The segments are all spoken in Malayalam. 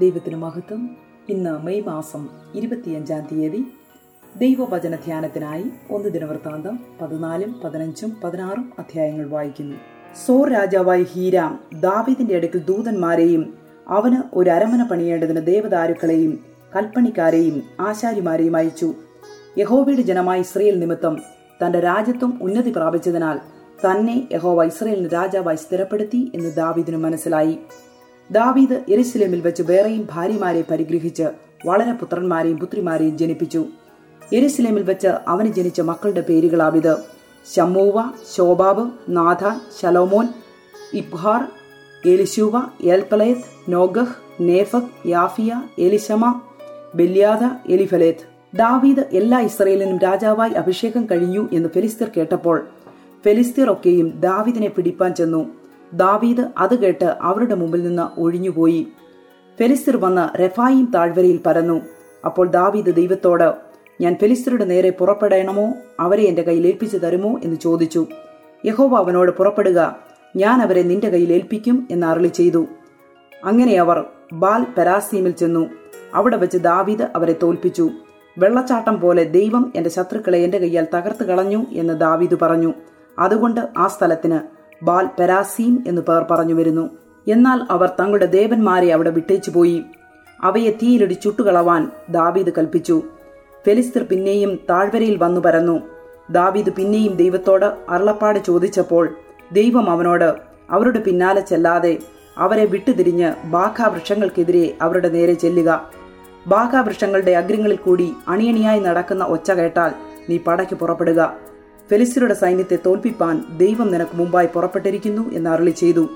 ദൈവത്തിന് മഹത്വം. ഇന്ന് മെയ് മാസം ഇരുപത്തിയഞ്ചാം തീയതി ദൈവവചന ധ്യാനത്തിനായി ഒന്ന് ദിനവൃത്താന്തം പതിനാലും പതിനഞ്ചും പതിനാറും അധ്യായങ്ങൾ വായിക്കുന്നു. സോർ രാജാവായി ഹീരാം ദാവീദിന്റെ അടുക്കൽ ദൂതന്മാരെയും അവന് ഒരു അരമന പണിയേണ്ടതിന് ദേവദാരുക്കളെയും കൽപ്പണിക്കാരെയും ആശാരിമാരെയും അയച്ചു. യഹോബിയുടെ ജനമായ ഇസ്രയേൽ നിമിത്തം തന്റെ രാജ്യത്വം ഉന്നതി പ്രാപിച്ചതിനാൽ തന്നെ യഹോവ ഇസ്രയേലിന് രാജാവായി സ്ഥിരപ്പെടുത്തി എന്ന് ദാവീദിന് മനസ്സിലായി. ദാവീദ് എരുസലേമിൽ വെച്ച് വേറെയും ഭാര്യമാരെ പരിഗ്രഹിച്ച് വളരെ പുത്രന്മാരെയും പുത്രിമാരെയും ജനിപ്പിച്ചു. എരുസലേമിൽ വെച്ച് അവന് ജനിച്ച മക്കളുടെ പേരുകളാവിത്. ശമ്മൂവ ശോബാബ് നാഥാൻ ശലോമോൻ ഇബ്ഹാർ എലിശൂവ എൽപലേത്ത് നോഗഹ് നേഫക് യാഫിയ എലിശമ ബെല്യാദ എലിഫലേത്ത്. ദാവീദ് എല്ലാ ഇസ്രയേലിനും രാജാവായി അഭിഷേകം കഴിഞ്ഞു എന്ന് ഫെലിസ്തീർ കേട്ടപ്പോൾ ഫെലിസ്തീർ ഒക്കെയും ദാവീദിനെ പിടിപ്പാൻ ചെന്നു. ദാവീദ് അത് കേട്ട് അവരുടെ മുമ്പിൽ നിന്ന് ഒഴിഞ്ഞുപോയി. ഫെലിസ്തീർ വന്ന് റെഫായിം താഴ്വരയിൽ പരന്നു. അപ്പോൾ ദാവീദ് ദൈവത്തോട് ഞാൻ ഫെലിസ്തീരുടെ നേരെ പുറപ്പെടണമോ? അവരെ എന്റെ കയ്യിൽ ഏൽപ്പിച്ചു തരുമോ? എന്ന് ചോദിച്ചു. യഹോവ അവനോട് പുറപ്പെടുക. ഞാൻ അവരെ നിന്റെ കയ്യിൽ ഏൽപ്പിക്കും എന്ന് അരളി ചെയ്തു. അങ്ങനെ അവർ ബാൽ പെരാസീമിൽ ചെന്നു. അവിടെ വെച്ച് ദാവീദ് അവരെ തോൽപ്പിച്ചു. വെള്ളച്ചാട്ടം പോലെ ദൈവം എന്റെ ശത്രുക്കളെ എന്റെ കയ്യാൽ തകർത്ത് കളഞ്ഞു എന്ന് ദാവീദ് പറഞ്ഞു. അതുകൊണ്ട് ആ സ്ഥലത്തിന് ബാൽ പെരാസീം എന്ന് പേർ പറഞ്ഞു വരുന്നു. എന്നാൽ അവർ തങ്ങളുടെ ദേവന്മാരെ അവിടെ വിട്ടേച്ചു പോയി. അവയെ തീയിലിടി ചുട്ടുകളവാൻ ദാവീദ് കൽപ്പിച്ചു. ഫെലിസ്തർ പിന്നെയും താഴ്വരയിൽ വന്നു പരന്നു. ദാവീദ് പിന്നെയും ദൈവത്തോട് അരുളപ്പാട് ചോദിച്ചപ്പോൾ ദൈവം അവനോട് അവരുടെ പിന്നാലെ ചെല്ലാതെ അവരെ വിട്ടുതിരിഞ്ഞ് ബാഖാവൃക്ഷങ്ങൾക്കെതിരെ അവരുടെ നേരെ ചെല്ലുക. ബാഖാവൃക്ഷങ്ങളുടെ അഗ്രങ്ങളിൽ കൂടി അണിയണിയായി നടക്കുന്ന ഒച്ച കേട്ടാൽ നീ പടയ്ക്ക് പുറപ്പെടുക. ഫെലിസ്തരുടെ സൈന്യത്തെ തോൽപ്പിപ്പാൻ ദൈവം നിനക്ക് മുമ്പായി പുറപ്പെട്ടിരിക്കുന്നു എന്ന് അരളി ചെയ്തു.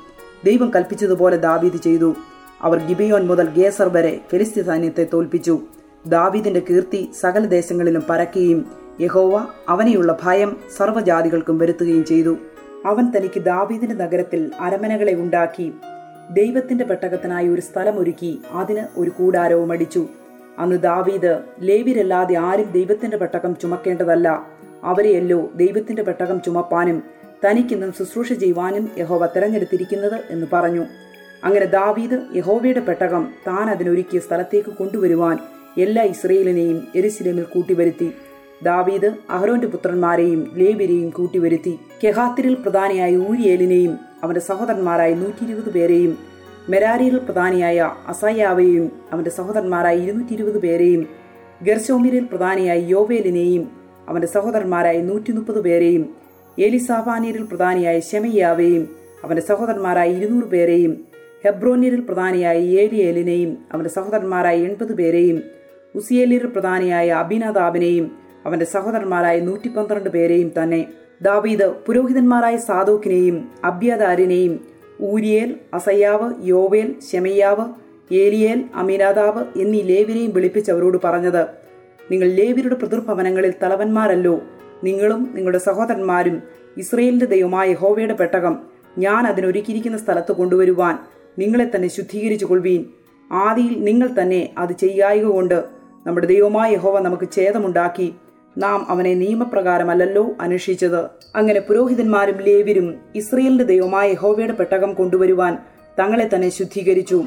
ദൈവം കൽപ്പിച്ചതുപോലെ ദാവീദ് ചെയ്തു. അവർ ഗിബിയോൻ മുതൽ ഗേസർ വരെ ഫെലിസ്തീ സൈന്യത്തെ തോൽപ്പിച്ചു. ദാവീദിന്റെ കീർത്തി സകല ദേശങ്ങളിലും പരക്കുകയും യഹോവ അവനെയുള്ള ഭയം സർവജാതികൾക്കും വരുത്തുകയും ചെയ്തു. അവൻ തനിക്ക് ദാവീദിന്റെ നഗരത്തിൽ അരമനകളെ ഉണ്ടാക്കി ദൈവത്തിന്റെ പെട്ടകത്തിനായി ഒരു സ്ഥലമൊരുക്കി അതിന് ഒരു കൂടാരവും അടിച്ചു. അന്ന് ദാവീദ് ലേവിരല്ലാതെ ആരും ദൈവത്തിന്റെ പെട്ടകം ചുമക്കേണ്ടതല്ല. അവരെയല്ലോ ദൈവത്തിന്റെ പെട്ടകം ചുമപ്പാനും തനിക്കിന്നും ശുശ്രൂഷ ചെയ്യുവാനും യഹോവ തെരഞ്ഞെടുത്തിരിക്കുന്നത് എന്ന് പറഞ്ഞു. അങ്ങനെ ദാവീദ് യഹോവയുടെ പെട്ടകം താൻ അതിനൊരുക്കിയ സ്ഥലത്തേക്ക് കൊണ്ടുവരുവാൻ എല്ലാ ഇസ്രയേലിനെയും എരുസലേമിൽ കൂട്ടിവരുത്തി. ദാവീദ് അഹ്റോന്റെ പുത്രന്മാരെയും ലേബിരെയും കൂട്ടിവരുത്തി. കെഹാത്തിരിൽ പ്രധാനിയായ ഊരിയേലിനെയും അവന്റെ സഹോദരന്മാരായ നൂറ്റി ഇരുപത് പേരെയും മെരാരിയിൽ പ്രധാനിയായ അസയാവയെയും അവന്റെ സഹോദരന്മാരായ ഇരുന്നൂറ്റി ഇരുപത് പേരെയും ഗർശോമിരിൽ പ്രധാനിയായ യോവേലിനെയും അവന്റെ സഹോദരന്മാരായ നൂറ്റി മുപ്പത് പേരെയും ഏലിസാഫാനീരിൽ പ്രധാനിയായ ഷെമയ്യാവെയും അവന്റെ സഹോദരന്മാരായ ഇരുന്നൂറ് പേരെയും ഹെബ്രോനീരിൽ പ്രധാനിയായ ഏലിയേലിനെയും അവന്റെ സഹോദരന്മാരായ എൺപത് പേരെയും ഉസിയേലിൽ പ്രധാനിയായ അബിനാദാബിനെയും അവന്റെ സഹോദരന്മാരായ നൂറ്റി പന്ത്രണ്ട് പേരെയും തന്നെ ദാവീദ് പുരോഹിതന്മാരായ സാദോക്കിനെയും അബ്യദാരിനെയും ഊരിയേൽ അസയ്യാവ് യോവേൽ ഷെമയ്യാവ് ഏലിയേൽ അമീനാദാവ് എന്നീ ലേവിനെയും വിളിപ്പിച്ച് അവരോട് പറഞ്ഞത് നിങ്ങൾ ലേവിയുടെ പിതൃഭവനങ്ങളിൽ തലവന്മാരല്ലോ. നിങ്ങളും നിങ്ങളുടെ സഹോദരന്മാരും ഇസ്രയേലിന്റെ ദൈവമായ ഹോവയുടെ പെട്ടകം ഞാൻ അതിനൊരുക്കിയിരിക്കുന്ന സ്ഥലത്ത് കൊണ്ടുവരുവാൻ നിങ്ങളെ തന്നെ ശുദ്ധീകരിച്ചു കൊള്ളുവീൻ ആദിയിൽ നിങ്ങൾ തന്നെ അത് ചെയ്യായക കൊണ്ട് നമ്മുടെ ദൈവമായ യഹോവ നമുക്ക് ഛേദമുണ്ടാക്കി. നാം അവനെ നിയമപ്രകാരമല്ലല്ലോ അന്വേഷിച്ചത്. അങ്ങനെ പുരോഹിതന്മാരും ലേവ്യരും ഇസ്രയേലിന്റെ ദൈവമായ യഹോവയുടെ പെട്ടകം കൊണ്ടുവരുവാൻ തങ്ങളെ തന്നെ ശുദ്ധീകരിച്ചു.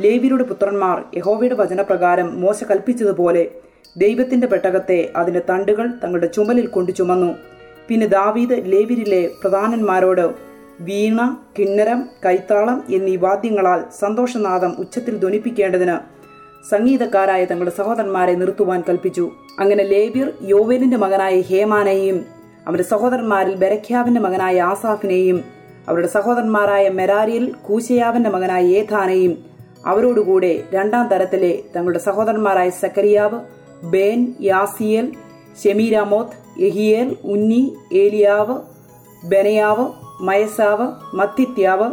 ലേവിയുടെ പുത്രന്മാർ യഹോവയുടെ വചനപ്രകാരം മോശ കൽപ്പിച്ചതുപോലെ ദൈവത്തിന്റെ പെട്ടകത്തെ അതിന്റെ തണ്ടുകൾ തങ്ങളുടെ ചുമലിൽ കൊണ്ടു ചുമന്നു. പിന്നെ ദാവീദ് ലേവിരിലെ പ്രധാനന്മാരോട് വീണ കിണ്ണരം കൈത്താളം എന്നീ വാദ്യങ്ങളാൽ സന്തോഷനാദം ഉച്ചത്തിൽ ധ്വനിപ്പിക്കേണ്ടതിന് സംഗീതക്കാരായ തങ്ങളുടെ സഹോദരന്മാരെ നിർത്തുവാൻ കൽപ്പിച്ചു. അങ്ങനെ ലേബിർ യോവേലിന്റെ മകനായ ഹേമാനെയും അവരുടെ സഹോദരന്മാരിൽ ബരഖ്യാവിന്റെ മകനായ ആസാഫിനെയും അവരുടെ സഹോദരന്മാരായ മെരാരിയിൽ കൂശയാവിന്റെ മകനായ ഏഥാനെയും അവരോടുകൂടെ രണ്ടാം തരത്തിലെ തങ്ങളുടെ സഹോദരന്മാരായ സക്കരിയാവ് ബേൻ യാസിയേൽ ഷെമീരാമോത്ത് എഹിയേൽ ഉന്നി ഏലിയാവ് ബെനയാവ് മയസാവ് മത്തിത്യാവ്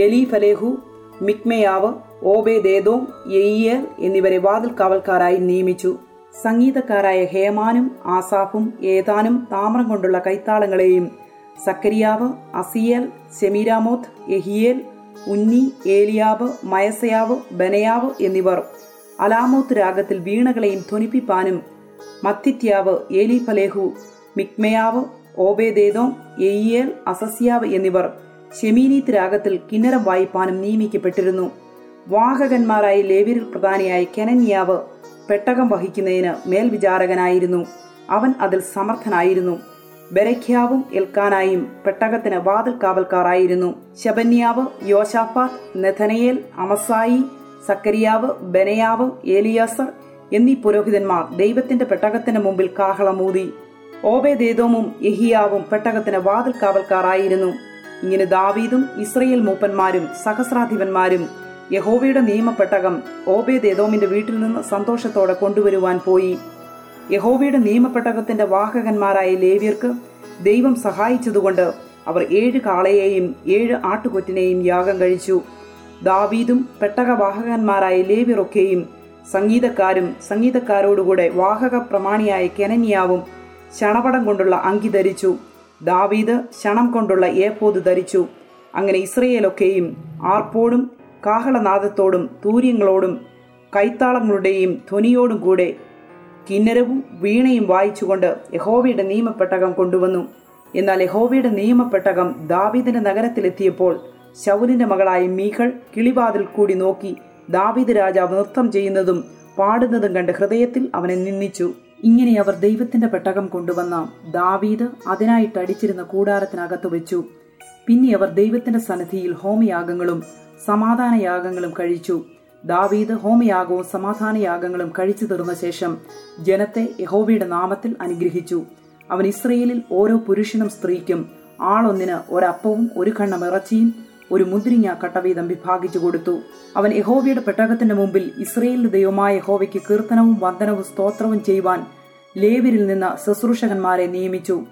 എലീഫലേഹു മിക്മയാവ് ഓബേദേദോം എയ്യർ എന്നിവരെ വാതിൽ കാവൽക്കാരായി നിയമിച്ചു. സംഗീതക്കാരായ ഹേമാനും ആസാഫും ഏതാനും താമരം കൊണ്ടുള്ള കൈത്താളങ്ങളെയും സക്കരിയാവ് അസിയൽ സെമീരാമോത്ത് എഹിയേൽ ഉന്നി ഏലിയാവ് മയസയാവ് ബനയാവ് എന്നിവർ അലാമോത്ത് രാഗത്തിൽ വീണകളെയും ധ്വനിപ്പിപ്പാനും മത്തിത്യാവ് ഏലിഫലേഹു മിക്മയാവ് ഓബേദേദോം എയ്യേൽ അസസ്യാവ് എന്നിവർ ഷെമീനീത്ത് രാഗത്തിൽ കിന്നരം വായിപ്പാനും നിയമിക്കപ്പെട്ടിരുന്നു. വാഹകന്മാരായി ലേവിരിൽ പ്രധാനിയായ കെനന്യാവ് പെട്ടകം വഹിക്കുന്നതിന് മേൽവിചാരകനായിരുന്നു. അവൻ അതിൽ സമർത്ഥനായിരുന്നു. ബരഖ്യാവും എൽക്കാനായും പെട്ടകത്തിന് വാതിൽ കാവൽക്കാരായിരുന്നു ശബന്യാവ് യോശാഫാത്ത് നെഥനയേൽ അമസായി സക്കരിയാവ് ബനയാവ് ഏലിയാസർ എന്നീ പുരോഹിതന്മാർ ദൈവത്തിന്റെ പെട്ടകത്തിന് മുമ്പിൽ കാഹളമൂതി. ഓബേദേദോമും യഹിയാവും പെട്ടകത്തിന് വാതിൽ കാവൽക്കാരായിരുന്നു. ഇങ്ങനെ ദാവീദും ഇസ്രയേൽ മൂപ്പന്മാരും സഹസ്രാധിപന്മാരും യഹോവയുടെ നിയമപ്പെട്ടകം ഓബേദേദോമിന്റെ വീട്ടിൽ നിന്ന് സന്തോഷത്തോടെ കൊണ്ടുവരുവാൻ പോയി. യഹോവയുടെ നിയമപ്പെട്ടകത്തിന്റെ വാഹകന്മാരായ ലേവ്യർക്ക് ദൈവം സഹായിച്ചതുകൊണ്ട് അവർ ഏഴ് കാളയെയും ഏഴ് ആട്ടുകൊറ്റിനെയും യാഗം കഴിച്ചു. ദാവീദും പെട്ടകവാഹകന്മാരായ ലേവിറൊക്കെയും സംഗീതക്കാരും സംഗീതക്കാരോടുകൂടെ വാഹക പ്രമാണിയായ കെനനിയാവും ശണപടം കൊണ്ടുള്ള അങ്കി ധരിച്ചു. ദാവീദ് ശണം കൊണ്ടുള്ള ഏപ്പോത് ധരിച്ചു. അങ്ങനെ ഇസ്രയേലൊക്കെയും ആർപ്പോടും കാഹളനാദത്തോടും തൂര്യങ്ങളോടും കൈത്താളങ്ങളുടെയും ധ്വനിയോടും കൂടെ കിന്നരവും വീണയും വായിച്ചുകൊണ്ട് യഹോവയുടെ നിയമപ്പെട്ടകം കൊണ്ടുവന്നു. എന്നാൽ യഹോവയുടെ നിയമപ്പെട്ടകം ദാവീദിന്റെ നഗരത്തിലെത്തിയപ്പോൾ ശൗലിന്റെ മകളായ മീകൾ കിളിവാതിൽ കൂടി നോക്കി ദാവീദ് രാജാവ് നൃത്തം ചെയ്യുന്നതും പാടുന്നതും കണ്ട് ഹൃദയത്തിൽ അവനെ നിന്ദിച്ചു. ഇങ്ങനെ അവർ ദൈവത്തിന്റെ പെട്ടകം കൊണ്ടുവന്ന ദാവീദ് അതിനായിട്ട് അടിച്ചിരുന്ന കൂടാരത്തിനകത്ത് വെച്ചു. പിന്നെ അവർ ദൈവത്തിന്റെ സന്നിധിയിൽ ഹോമയാഗങ്ങളും സമാധാനയാഗങ്ങളും കഴിച്ചു. ദാവീദ് ഹോമയാഗവും സമാധാനയാഗങ്ങളും കഴിച്ചു തീർന്ന ശേഷം ജനത്തെ യഹോവയുടെ നാമത്തിൽ അനുഗ്രഹിച്ചു. അവൻ ഇസ്രയേലിൽ ഓരോ പുരുഷനും സ്ത്രീക്കും ആളൊന്നിന് ഒരപ്പവും ഒരു കണ്ണം ഇറച്ചിയും ഒരു മുന്തിരിങ്ങ കട്ടവീതം വിഭാഗിച്ചു കൊടുത്തു. അവൻ യഹോവയുടെ പെട്ടകത്തിന്റെ മുമ്പിൽ ഇസ്രയേലിന്റെ ദൈവമായ യഹോവയ്ക്ക് കീർത്തനവും വന്ദനവും സ്തോത്രവും ചെയ്യുവാൻ ലേവിരിൽ നിന്ന് ശുശ്രൂഷകന്മാരെ നിയമിച്ചു.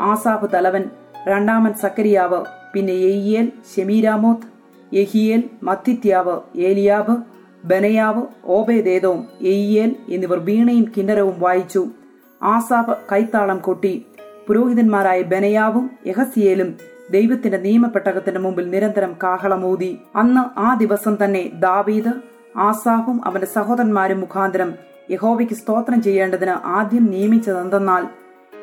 ആസാഫ് തലവൻ രണ്ടാമൻ സക്കരിയാവ് പിന്നെ എയ്യേൽ ഷെമീരാമോത്ത് യഹിയേൽ മത്തിത്യാവ് ഏലിയാബ് ബനയാവ് ഓബേദേദവും എയ്യേൽ എന്നിവർ വീണയും കിന്നരവും വായിച്ചു. ആസാഫ് കൈത്താളം കൊട്ടി. പുരോഹിതന്മാരായ ബനയാവും യഹസിയേലും ദൈവത്തിന്റെ നിയമപ്പെട്ടകത്തിന്റെ മുമ്പിൽ നിരന്തരം കാഹളമൂതി. അന്ന് ആ ദിവസം തന്നെ ദാവീദ് ആസാഫും അവന്റെ സഹോദരന്മാരും മുഖാന്തരം യഹോവയ്ക്ക് സ്തോത്രം ചെയ്യേണ്ടതിന് ആദ്യം നിയമിച്ചതെന്തെന്നാൽ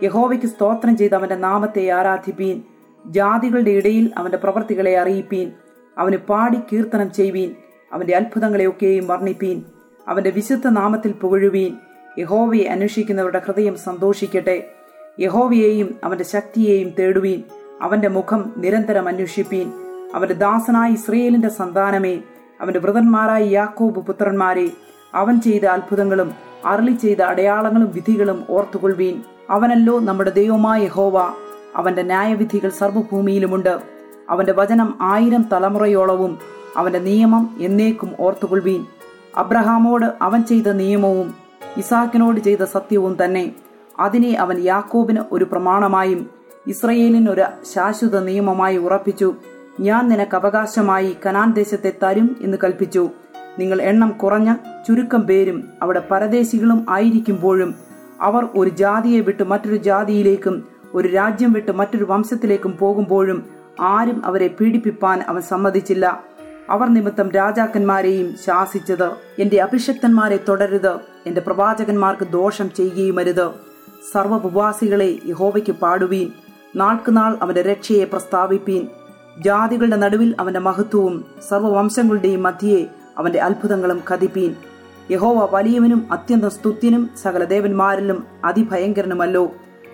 യഹോവയ്ക്ക് സ്തോത്രം ചെയ്ത് അവന്റെ നാമത്തെ ആരാധിപ്പീൻ ജാതികളുടെ ഇടയിൽ അവന്റെ പ്രവർത്തികളെ അറിയിപ്പീൻ അവന് പാടി കീർത്തനം ചെയ്യുവീൻ അവന്റെ അത്ഭുതങ്ങളെയൊക്കെയും വർണിപ്പീൻ അവന്റെ വിശുദ്ധ നാമത്തിൽ പുകഴുവീൻ യഹോവയെ അന്വേഷിക്കുന്നവരുടെ ഹൃദയം സന്തോഷിക്കട്ടെ യഹോവയെയും അവന്റെ ശക്തിയെയും തേടുവീൻ. അവന്റെ മുഖം നിരന്തരം അന്വേഷിപ്പീൻ. അവന്റെ ദാസനായ ഇസ്രയേലിന്റെ സന്താനമേ അവന്റെ വൃതന്മാരായ യാക്കോബ് പുത്രന്മാരെ അവൻ ചെയ്ത അത്ഭുതങ്ങളും അരളി ചെയ്ത അടയാളങ്ങളും വിധികളും ഓർത്തുകൊള്ളുവീൻ. അവനല്ലോ നമ്മുടെ ദൈവമായ ഹോവ അവന്റെ ന്യായവിധികൾ സർവഭൂമിയിലുമുണ്ട്. അവന്റെ വചനം ആയിരം തലമുറയോളവും അവന്റെ നിയമം എന്നേക്കും ഓർത്തുകൊള്ളുവീൻ. അബ്രഹാമോട് അവൻ ചെയ്ത നിയമവും ഇസാക്കിനോട് ചെയ്ത സത്യവും തന്നെ. അതിനെ അവൻ യാക്കോബിന് ഒരു പ്രമാണമായും ഇസ്രയേലിന് ഒരു ശാശ്വത നിയമമായി ഉറപ്പിച്ചു. ഞാൻ നിനക്ക് അവകാശമായി കനാൻ ദേശത്തെ തരും എന്ന് കൽപ്പിച്ചു. നിങ്ങൾ എണ്ണം കുറഞ്ഞ ചുരുക്കം പേരും അവിടെ പരദേശികളും ആയിരിക്കുമ്പോഴും അവർ ഒരു ജാതിയെ വിട്ട് മറ്റൊരു ജാതിയിലേക്കും ഒരു രാജ്യം വിട്ട് മറ്റൊരു വംശത്തിലേക്കും പോകുമ്പോഴും ആരും അവരെ പീഡിപ്പിപ്പാൻ അവൻ സമ്മതിച്ചില്ല. അവർ നിമിത്തം രാജാക്കന്മാരെയും ശാസിച്ചത് എന്റെ അഭിഷക്തന്മാരെ തുടരുത് എന്റെ പ്രവാചകന്മാർക്ക് ദോഷം ചെയ്യുകയുമരുത്. സർവപുവാസികളെ യഹോവയ്ക്ക് പാടുവീൻ. നാൾക്കുനാൾ അവന്റെ രക്ഷയെ പ്രസ്താവിപ്പീൻ. ജാതികളുടെ നടുവിൽ അവന്റെ മഹത്വവും സർവവംശങ്ങളുടെയും മധ്യയെ അവന്റെ അത്ഭുതങ്ങളും കതിപ്പീൻ. യഹോവ വലിയവനും അത്യന്തം സ്തുത്യനും സകല ദേവന്മാരിലും അതിഭയങ്കരനുമല്ലോ.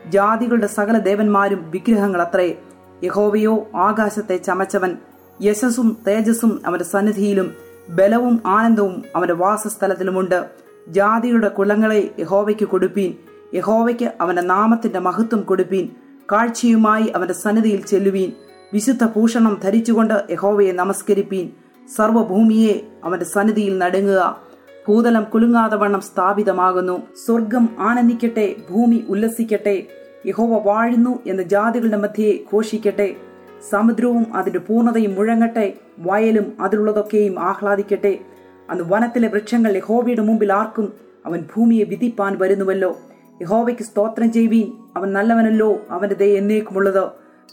ജാതികളുടെ സകല ദേവന്മാരും വിഗ്രഹങ്ങളത്രേ. യഹോവയോ ആകാശത്തെ ചമച്ചവൻ. യശസ്സും തേജസ്സും അവന്റെ സന്നിധിയിലും ബലവും ആനന്ദവും അവന്റെ വാസസ്ഥലത്തിലുമുണ്ട്. ജാതിയുടെ കുലങ്ങളെ യഹോവയ്ക്ക് കൊടുപ്പീൻ. യഹോവയ്ക്ക് അവന്റെ നാമത്തിന്റെ മഹത്വം കൊടുപ്പീൻ. കാഴ്ചയുമായി അവന്റെ സന്നിധിയിൽ ചെല്ലുവീൻ. വിശുദ്ധ ഭൂഷണം ധരിച്ചുകൊണ്ട് യഹോവയെ നമസ്കരിപ്പീൻ. സർവഭൂമിയെ അവന്റെ സന്നിധിയിൽ നടുങ്ങുക. ഭൂതലം കുലുങ്ങാതെ വണ്ണം സ്ഥാപിതമാകുന്നു. സ്വർഗം ആനന്ദിക്കട്ടെ ഭൂമി ഉല്ലസിക്കട്ടെ. യഹോവ വാഴുന്നു എന്ന് ജാതികളുടെ മധ്യയെ ഘോഷിക്കട്ടെ. സമുദ്രവും അതിന്റെ പൂർണതയും മുഴങ്ങട്ടെ. വയലും അതിലുള്ളതൊക്കെയും ആഹ്ലാദിക്കട്ടെ. അന്ന് വനത്തിലെ വൃക്ഷങ്ങൾ യഹോവയുടെ മുമ്പിൽ ആർക്കും അവൻ ഭൂമിയെ വിധിപ്പാൻ വരുന്നുവല്ലോ. യഹോവയ്ക്ക് സ്തോത്രം ചെയ്യുവീൻ. അവൻ നല്ലവനല്ലോ അവന്റെ ദയ എന്നേക്കുമുള്ളത്.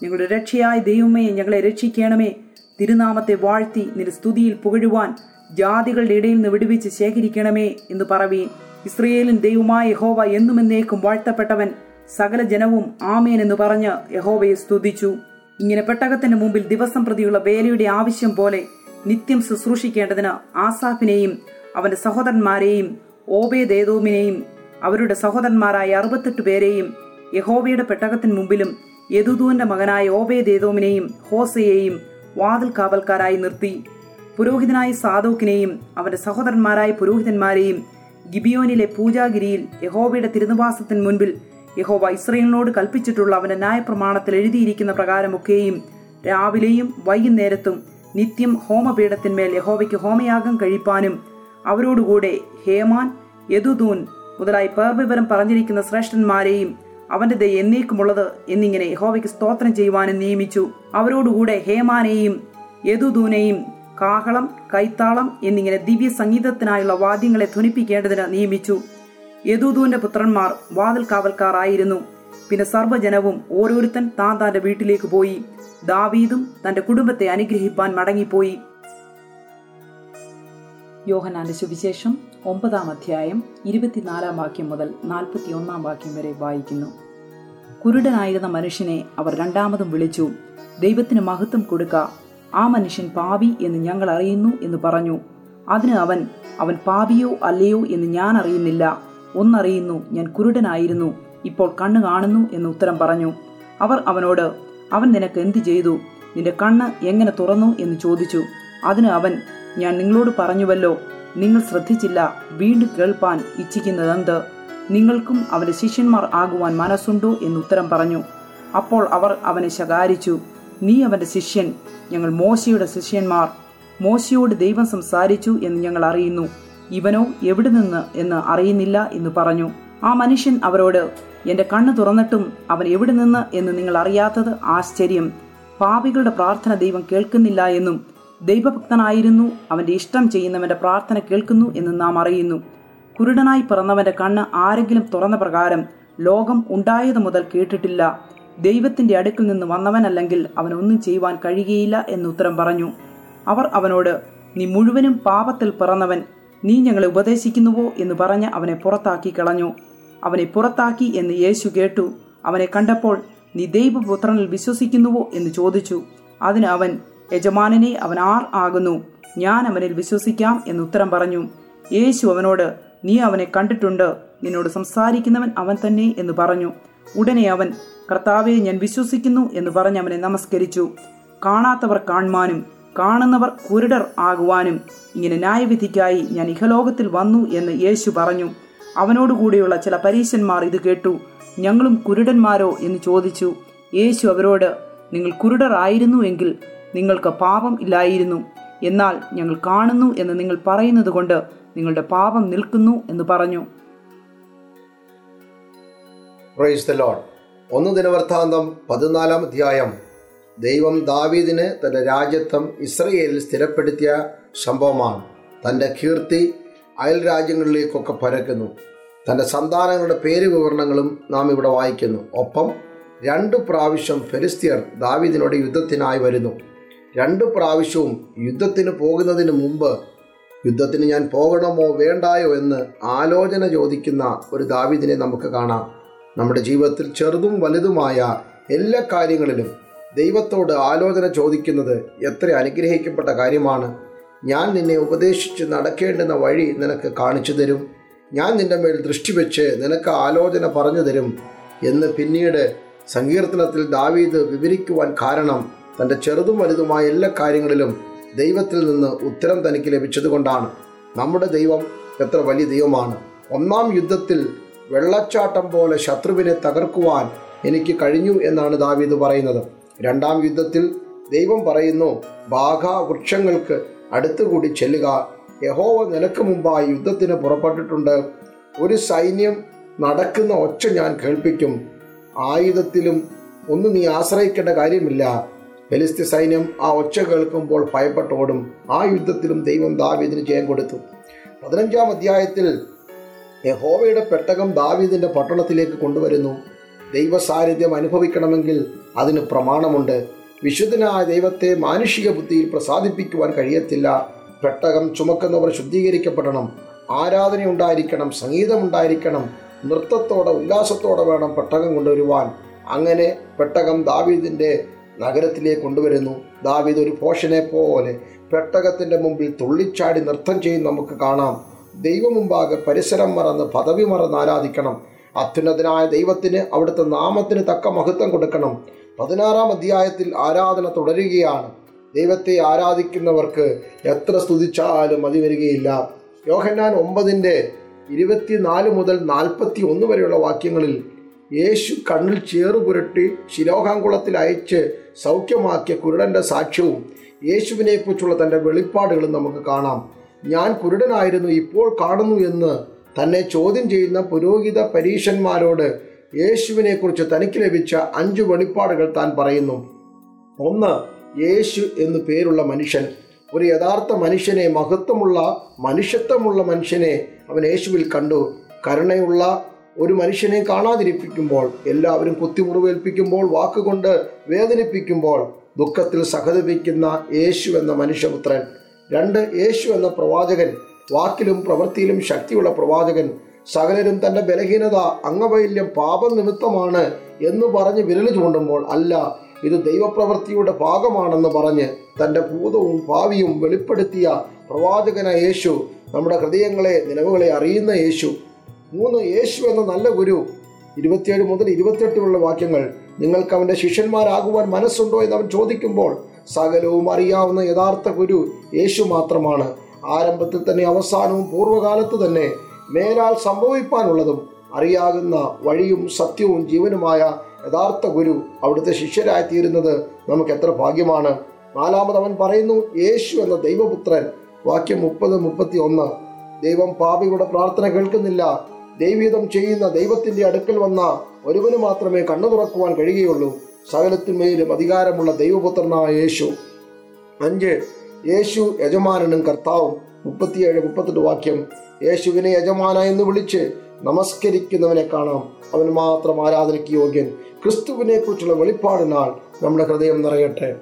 ഞങ്ങളുടെ രക്ഷയായ ദൈവമേ ഞങ്ങളെ രക്ഷിക്കണമേ. തിരുനാമത്തെ വാഴ്ത്തി നിന്റെ സ്തുതിയിൽ പുകഴുവാൻ ജാതികളുടെ ഇടയിൽ നിന്ന് വിടുവിച്ച് ശേഖരിക്കണമേ എന്ന് പറവീൻ. ഇസ്രയേലിൻ ദൈവമായ യഹോവ എന്നും എന്നേക്കും വാഴ്ത്തപ്പെട്ടവൻ സകല ജനവും ആമേൻ എന്ന് പറഞ്ഞ് യഹോവയെ സ്തുതിച്ചു. ഇങ്ങനെ പെട്ടകത്തിന് മുമ്പിൽ ദിവസം പ്രതിയുള്ള വേലയുടെ ആവശ്യം പോലെ നിത്യം ശുശ്രൂഷിക്കേണ്ടതിന് ആസാഫിനെയും അവന്റെ സഹോദരന്മാരെയും ഓബേദേദോമിനെയും അവരുടെ സഹോദരന്മാരായ അറുപത്തെട്ട് പേരെയും യഹോബയുടെ പെട്ടകത്തിന് മുമ്പിലും യദുദൂന്റെ മകനായ ഓബേദേദോമിനെയും ഹോസയെയും വാതിൽ കാവൽക്കാരായി നിർത്തി. പുരോഹിതനായ സാദോക്കിനെയും അവന്റെ സഹോദരന്മാരായ പുരോഹിതന്മാരെയും ഗിബിയോനിലെ പൂജാഗിരിയിൽ യഹോബയുടെ തിരുനിവാസത്തിന് മുൻപിൽ യഹോബ ഇസ്രയേലിനോട് കൽപ്പിച്ചിട്ടുള്ള അവന്റെ ന്യായപ്രമാണത്തിൽ എഴുതിയിരിക്കുന്ന പ്രകാരമൊക്കെയും രാവിലെയും വൈകുന്നേരത്തും നിത്യം ഹോമപീഠത്തിന്മേൽ യഹോവയ്ക്ക് ഹോമയാഗം കഴിപ്പാനും അവരോടുകൂടെ ഹേമാൻ യദുദൂൻ മുതലായി പേർവിവരം പറഞ്ഞിരിക്കുന്ന ശ്രേഷ്ഠന്മാരെയും അവന്റെ ദൈ എന്നേക്കുമുള്ളത് എന്നിങ്ങനെ യഹോവയ്ക്ക് സ്തോത്രം ചെയ്യുവാനും നിയമിച്ചു. അവരോടുകൂടെ ഹേമാനെയും യദുദൂനെയും കാഹളം കൈത്താളം എന്നിങ്ങനെ ദിവ്യ സംഗീതത്തിനായുള്ള വാദ്യങ്ങളെ ധ്വനിപ്പിക്കേണ്ടതിന് നിയമിച്ചു. യദുദൂന്റെ പുത്രന്മാർ വാതിൽ കാവൽക്കാരായിരുന്നു പിന്നെ സർവജനവും ഓരോരുത്തൻ താൻ തന്റെ വീട്ടിലേക്ക് പോയി. ദാവീദും തന്റെ കുടുംബത്തെ അനുഗ്രഹിപ്പാൻ മടങ്ങിപ്പോയി. യോഹനാന്റെ സുവിശേഷം ഒമ്പതാം അധ്യായം ഇരുപത്തിനാലാം വാക്യം മുതൽ നാൽപ്പത്തിയൊന്നാം വാക്യം വരെ വായിക്കുന്നു. കുരുടനായിരുന്ന മനുഷ്യനെ അവർ രണ്ടാമതും വിളിച്ചു ദൈവത്തിന് മഹത്വം കൊടുക്ക ആ മനുഷ്യൻ പാപി എന്ന് ഞങ്ങൾ അറിയുന്നു എന്ന് പറഞ്ഞു. അതിന് അവൻ അവൻ പാപിയോ അല്ലയോ എന്ന് ഞാൻ അറിയുന്നില്ല. ഒന്നറിയുന്നു ഞാൻ കുരുടനായിരുന്നു ഇപ്പോൾ കണ്ണ് കാണുന്നു എന്ന് ഉത്തരം പറഞ്ഞു. അവർ അവനോട് അവൻ നിനക്ക് എന്തു ചെയ്തു? നിന്റെ കണ്ണ് എങ്ങനെ തുറന്നു? എന്ന് ചോദിച്ചു. അതിന് അവൻ ഞാൻ നിങ്ങളോട് പറഞ്ഞുവല്ലോ നിങ്ങൾ ശ്രദ്ധിച്ചില്ല വീണ്ടും കേൾപ്പാൻ ഇച്ഛിക്കുന്നതെന്ത്? നിങ്ങൾക്കും അവന്റെ ശിഷ്യന്മാർ ആകുവാൻ മനസ്സുണ്ടോ എന്ന് ഉത്തരം പറഞ്ഞു. അപ്പോൾ അവർ അവനെ ശകാരിച്ചു നീ അവന്റെ ശിഷ്യൻ ഞങ്ങൾ മോശയുടെ ശിഷ്യന്മാർ. മോശയോട് ദൈവം സംസാരിച്ചു എന്ന് ഞങ്ങൾ അറിയുന്നു. ഇവനോ എവിടെ നിന്ന് എന്ന് അറിയുന്നില്ല എന്ന് പറഞ്ഞു. ആ മനുഷ്യൻ അവരോട് എന്റെ കണ്ണ് തുറന്നിട്ടും അവൻ എവിടെ നിന്ന് എന്ന് നിങ്ങൾ അറിയാത്തത് ആശ്ചര്യം. പാപികളുടെ പ്രാർത്ഥന ദൈവം കേൾക്കുന്നില്ല എന്നും ദൈവഭക്തനായിരുന്നു. അവന്റെ ഇഷ്ടം ചെയ്യുന്നവന്റെ പ്രാർത്ഥന കേൾക്കുന്നു എന്ന് നാം അറിയുന്നു. കുരുടനായി പിറന്നവന്റെ കണ്ണ് ആരെങ്കിലും തുറന്ന പ്രകാരം ലോകം ഉണ്ടായത് മുതൽ കേട്ടിട്ടില്ല. ദൈവത്തിന്റെ അടുക്കൽ നിന്ന് വന്നവനല്ലെങ്കിൽ അവനൊന്നും ചെയ്യുവാൻ കഴിയുകയില്ല എന്ന് ഉത്തരം പറഞ്ഞു. അവർ അവനോട് നീ മുഴുവനും പാപത്തിൽ പിറന്നവൻ. നീ ഞങ്ങളെ ഉപദേശിക്കുന്നുവോ? എന്ന് പറഞ്ഞ് അവനെ പുറത്താക്കി കളഞ്ഞു. അവനെ പുറത്താക്കി എന്ന് യേശു കേട്ടു. അവനെ കണ്ടപ്പോൾ നീ ദൈവപുത്രനിൽ വിശ്വസിക്കുന്നുവോ? എന്ന് ചോദിച്ചു. അതിന് അവൻ യജമാനനെ അവൻ ആർ ആകുന്നു. ഞാൻ അവനിൽ വിശ്വസിക്കാം എന്ന് ഉത്തരം പറഞ്ഞു. യേശു അവനോട് നീ അവനെ കണ്ടിട്ടുണ്ട്. നിന്നോട് സംസാരിക്കുന്നവൻ അവൻ തന്നെ എന്ന് പറഞ്ഞു. ഉടനെ അവൻ കർത്താവെ ഞാൻ വിശ്വസിക്കുന്നു എന്ന് പറഞ്ഞ് അവനെ നമസ്കരിച്ചു. കാണാത്തവർ കാണുവാനും കാണുന്നവർ കുരുടർ ആകുവാനും. ഇങ്ങനെ ന്യായവിധിക്കായി ഞാൻ ഇഹലോകത്തിൽ വന്നു എന്ന് യേശു പറഞ്ഞു. അവനോടുകൂടിയുള്ള ചില പരീശന്മാർ ഇത് കേട്ടു. ഞങ്ങളും കുരുടന്മാരോ? എന്ന് ചോദിച്ചു. യേശു അവരോട് നിങ്ങൾ കുരുടർ ആയിരുന്നു എങ്കിൽ നിങ്ങൾക്ക് പാപം ഇല്ലായിരുന്നു എന്നാൽ ഞങ്ങൾ കാണുന്നു എന്ന് നിങ്ങൾ പറയുന്നത് കൊണ്ട് നിങ്ങളുടെ പാപം നിൽക്കുന്നു എന്ന് പറഞ്ഞു. ഒന്ന് ദിനവൃത്താന്തം പതിനാലാം അധ്യായം. ദൈവം ദാവീദിന് തന്റെ രാജ്യത്വം ഇസ്രയേലിൽ സ്ഥിരപ്പെടുത്തിയ സംഭവമാണ്. തന്റെ കീർത്തി അയൽ രാജ്യങ്ങളിലേക്കൊക്കെ പരക്കുന്നു. തന്റെ സന്താനങ്ങളുടെ പേര് വിവരണങ്ങളും നാം ഇവിടെ വായിക്കുന്നു. ഒപ്പം രണ്ടു പ്രാവശ്യം ഫെലിസ്തീയർ ദാവീദിനോട് യുദ്ധത്തിനായി വരുന്നു. രണ്ടു പ്രാവശ്യവും യുദ്ധത്തിന് പോകുന്നതിന് മുമ്പ് യുദ്ധത്തിന് ഞാൻ പോകണമോ വേണ്ടായോ എന്ന് ആലോചന ചോദിക്കുന്ന ഒരു ദാവിദിനെ നമുക്ക് കാണാം. നമ്മുടെ ജീവിതത്തിൽ ചെറുതും വലുതുമായ എല്ലാ കാര്യങ്ങളിലും ദൈവത്തോട് ആലോചന ചോദിക്കുന്നത് എത്ര അനുഗ്രഹിക്കപ്പെട്ട കാര്യമാണ്. ഞാൻ നിന്നെ ഉപദേശിച്ച് നടക്കേണ്ടുന്ന വഴി നിനക്ക് കാണിച്ചു തരും. ഞാൻ നിന്റെ മേൽ ദൃഷ്ടി വെച്ച് നിനക്ക് ആലോചന പറഞ്ഞു തരും എന്ന് പിന്നീട് സങ്കീർത്തനത്തിൽ ദാവീദ് വിവരിക്കുവാൻ കാരണം തന്റെ ചെറുതും വലുതുമായ എല്ലാ കാര്യങ്ങളിലും ദൈവത്തിൽ നിന്ന് ഉത്തരം തനിക്ക് ലഭിച്ചതുകൊണ്ടാണ്. നമ്മുടെ ദൈവം എത്ര വലിയ ദൈവമാണ്. ഒന്നാം യുദ്ധത്തിൽ വെള്ളച്ചാട്ടം പോലെ ശത്രുവിനെ തകർക്കുവാൻ എനിക്ക് കഴിഞ്ഞു എന്നാണ് ദാവീദ് പറയുന്നത്. രണ്ടാം യുദ്ധത്തിൽ ദൈവം പറയുന്നു ബാഘ വൃക്ഷങ്ങൾക്ക് അടുത്തുകൂടി ചെല്ലുക. യഹോവ നിനക്ക് മുമ്പായി യുദ്ധത്തിന് പുറപ്പെട്ടിട്ടുണ്ട്. ഒരു സൈന്യം നടക്കുന്ന ഒച്ച ഞാൻ കേൾപ്പിക്കും. ആയുധത്തിലും ഒന്നും നീ ആശ്രയിക്കേണ്ട കാര്യമില്ല. ഫെലിസ്തീൻ സൈന്യം ആ ഒച്ച കേൾക്കുമ്പോൾ ഭയപ്പെട്ടോടും ആ യുദ്ധത്തിലും ദൈവം ദാവീദിന് ജയം കൊടുത്തു. പതിനഞ്ചാം അധ്യായത്തിൽ യഹോവയുടെ പെട്ടകം ദാവീദിന്റെ പട്ടണത്തിലേക്ക് കൊണ്ടുവരുന്നു. ദൈവ സാന്നിധ്യം അനുഭവിക്കണമെങ്കിൽ അതിന് പ്രമാണമുണ്ട്. വിശുദ്ധനായ ദൈവത്തെ മാനുഷിക ബുദ്ധിയിൽ പ്രസാദിപ്പിക്കുവാൻ കഴിയത്തില്ല. പെട്ടകം ചുമക്കുന്നവർ ശുദ്ധീകരിക്കപ്പെടണം. ആരാധന ഉണ്ടായിരിക്കണം സംഗീതമുണ്ടായിരിക്കണം നൃത്തത്തോടെ ഉല്ലാസത്തോടെ വേണം പെട്ടകം കൊണ്ടുവരുവാൻ. അങ്ങനെ പെട്ടകം ദാവീദിന്റെ നഗരത്തിലേക്ക് കൊണ്ടുവരുന്നു. ദാവീദ് ഒരു പോഷനെ പോലെ പെട്ടകത്തിന്റെ മുമ്പിൽ തുള്ളിച്ചാടി നൃത്തം ചെയ്യും നമുക്ക് കാണാം. ദൈവമുമ്പാകെ പരിസരം മറന്ന് പദവി മറന്ന് ആരാധിക്കണം. അത്യുന്നതനായ ദൈവത്തിന് അവിടുത്തെ നാമത്തിന് തക്ക മഹത്വം കൊടുക്കണം. പതിനാറാം അധ്യായത്തിൽ ആരാധന തുടരുകയാണ്. ദൈവത്തെ ആരാധിക്കുന്നവർക്ക് എത്ര സ്തുതിച്ചാലും മതി വരികയില്ല. യോഹന്നാൻ ഒമ്പതിന്റെ ഇരുപത്തിനാല് മുതൽ നാൽപ്പത്തി ഒന്ന് വരെയുള്ള വാക്യങ്ങളിൽ യേശു കണ്ണിൽ ചേറു പുരട്ടി ശിലോഹാങ്കുളത്തിൽ അയച്ച് സൗഖ്യമാക്കിയ കുരുടന്റെ സാക്ഷ്യവും യേശുവിനെക്കുറിച്ചുള്ള തന്റെ വെളിപ്പാടുകളും നമുക്ക് കാണാം. ഞാൻ കുരുടനായിരുന്നു ഇപ്പോൾ കാണുന്നു എന്ന് തന്നെ ചോദ്യം ചെയ്യുന്ന പുരോഹിത പരീശന്മാരോട് യേശുവിനെക്കുറിച്ച് തനിക്ക് ലഭിച്ച അഞ്ച് വെളിപ്പാടുകൾ താൻ പറയുന്നു. ഒന്ന് യേശു എന്നു പേരുള്ള മനുഷ്യൻ. ഒരു യഥാർത്ഥ മനുഷ്യനെ മഹത്വമുള്ള മനുഷ്യത്വമുള്ള മനുഷ്യനെ അവൻ യേശുവിൽ കണ്ടു. കരുണയുള്ള ഒരു മനുഷ്യനെ കാണാതിരിപ്പിക്കുമ്പോൾ എല്ലാവരും കുത്തിമുറിവേൽപ്പിക്കുമ്പോൾ വാക്കുകൊണ്ട് വേദനിപ്പിക്കുമ്പോൾ ദുഃഖത്തിൽ സഹതപിക്കുന്ന യേശു എന്ന മനുഷ്യപുത്രൻ രണ്ട് യേശു എന്ന പ്രവാചകൻ വാക്കിലും പ്രവൃത്തിയിലും ശക്തിയുള്ള പ്രവാചകൻ സകലരും തന്റെ ബലഹീനത അംഗവൈല്യം പാപം നിമിത്തമാണ് എന്ന് പറഞ്ഞ് വിരൽ ചൂണ്ടുമ്പോൾ അല്ല ഇത് ദൈവപ്രവൃത്തിയുടെ ഭാഗമാണെന്ന് പറഞ്ഞ് തന്റെ ഭൂതവും ഭാവിയും വെളിപ്പെടുത്തിയ പ്രവാചകന യേശു നമ്മുടെ ഹൃദയങ്ങളെ നിലവുകളെ അറിയുന്ന യേശു മൂന്ന് യേശു എന്ന നല്ല ഗുരു. ഇരുപത്തിയേഴ് മുതൽ ഇരുപത്തിയെട്ടുമുള്ള വാക്യങ്ങൾ നിങ്ങൾക്ക് അവന്റെ ശിഷ്യന്മാരാകുവാൻ മനസ്സുണ്ടോ എന്ന് അവൻ ചോദിക്കുമ്പോൾ സകലവും അറിയാവുന്ന യഥാർത്ഥ ഗുരു യേശു മാത്രമാണ്. ആരംഭത്തിൽ തന്നെ അവസാനവും പൂർവകാലത്ത് തന്നെ മേലാൽ സംഭവിപ്പാനുള്ളതും അറിയാകുന്ന വഴിയും സത്യവും ജീവനുമായ യഥാർത്ഥ ഗുരു അവിടുത്തെ ശിഷ്യരായി തീരുന്നത് നമുക്ക് എത്ര ഭാഗ്യമാണ്. നാലാമത് അവൻ പറയുന്നു യേശു എന്ന ദൈവപുത്രൻ. വാക്യം മുപ്പത് മുപ്പത്തി ഒന്ന് ദൈവം പാപിയുടെ പ്രാർത്ഥന കേൾക്കുന്നില്ല ദൈവീതം ചെയ്യുന്ന ദൈവത്തിന്റെ അടുക്കൽ വന്ന ഒരുവന് മാത്രമേ കണ്ണു തുറക്കുവാൻ കഴിയുകയുള്ളൂ. സകലത്തിന്മേലും അധികാരമുള്ള ദൈവപുത്രനായ യേശു. അഞ്ച് യേശു യജമാനനും കർത്താവും. മുപ്പത്തിയേഴ് മുപ്പത്തെട്ട് വാക്യം. യേശുവിനെ യജമാന എന്ന് വിളിച്ച് നമസ്കരിക്കുന്നവനെ കാണാം. അവൻ മാത്രം ആരാധനയ്ക്ക് യോഗ്യൻ. ക്രിസ്തുവിനെ കുറിച്ചുള്ള വെളിപ്പാടിനാൽ നമ്മുടെ ഹൃദയം നിറയട്ടെ.